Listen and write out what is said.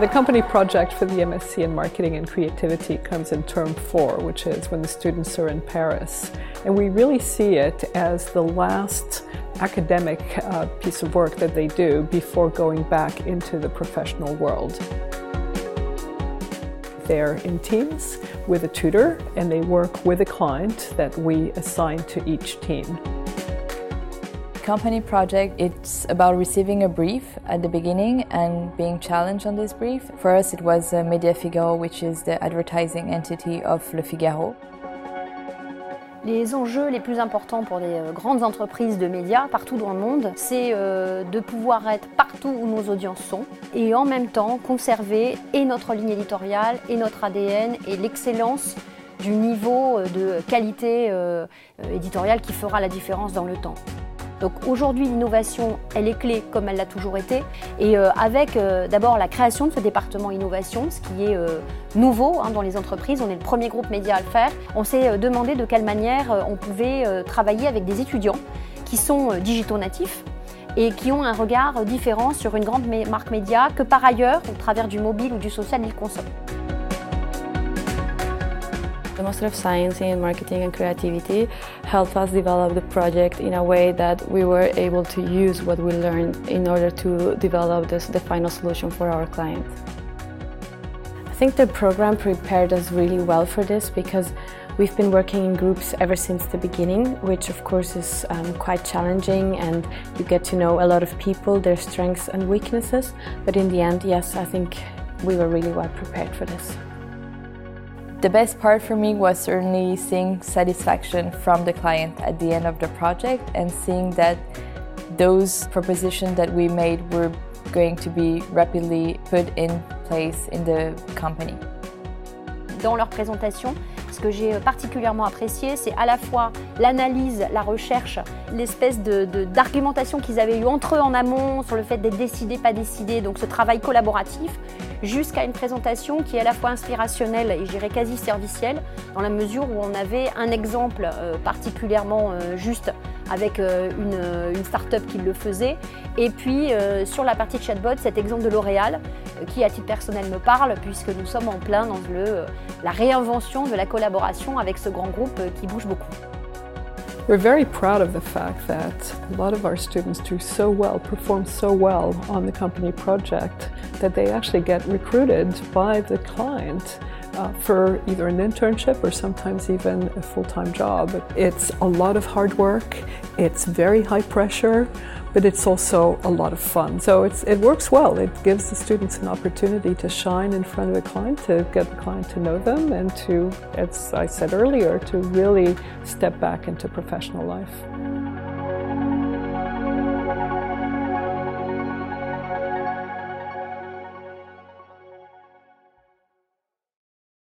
The company project for the MSc in Marketing and Creativity comes in term four, which is when the students are in Paris. And we really see it as the last academic uh, piece of work that they do before going back into the professional world. They're in teams with a tutor and they work with a client that we assign to each team company project, it's about receiving a brief at the beginning and being challenged on this brief. For us, it was uh, Media Figaro, which is the advertising entity of Le Figaro. Les enjeux les plus importants pour des euh, grandes entreprises de médias partout dans le monde, c'est euh, de pouvoir être partout où nos audiences sont et en même temps conserver et notre ligne éditoriale et notre ADN et l'excellence du niveau euh, de qualité éditoriale qui fera la différence dans le temps. Donc aujourd'hui, l'innovation, elle est clé comme elle l'a toujours été. Et euh, avec euh, d'abord la création de ce département innovation, ce qui est euh, nouveau hein, dans les entreprises, on est le premier groupe média à le faire. On s'est demandé de quelle manière on pouvait travailler avec des étudiants qui sont digitaux natifs et qui ont un regard différent sur une grande marque média que par ailleurs, au travers du mobile ou du social, ils consomment. The Master of Science in Marketing and Creativity helped us develop the project in a way that we were able to use what we learned in order to develop this, the final solution for our client. I think the program prepared us really well for this because We've been working in groups ever since the beginning, which of course is um, quite challenging and you get to know a lot of people, their strengths and weaknesses. But in the end, yes, I think we were really well prepared for this. The best part for me was certainly seeing satisfaction from the client at the end of the project and seeing that those propositions that we made were going to be rapidly put in place in the company. Dans leur présentation, ce que j'ai particulièrement apprécié, c'est à la fois l'analyse, la recherche, l'espèce d'argumentation de, qu'ils avaient eu entre eux en amont sur le fait d'être décidé, pas décidé, donc ce travail collaboratif, jusqu'à une présentation qui est à la fois inspirationnelle et je quasi servicielle, dans la mesure où on avait un exemple euh, particulièrement euh, juste avec euh, une, une start-up qui le faisait. Et puis sur la partie chatbot, cet exemple de L'Oréal, qui à titre personnel me parle, puisque nous sommes en plein dans le, la réinvention de la collaboration avec ce grand groupe qui bouge beaucoup. We're very proud of the fact that a lot of our students do so well, perform so well on the company project that they actually get recruited by the client uh, for either an internship or sometimes even a full-time job. It's a lot of hard work, it's very high pressure, but it's also a lot of fun. So it works well. It gives the students an opportunity to shine in front of a client, to get the client to know them, and to, as I said earlier, to really step back into professional life.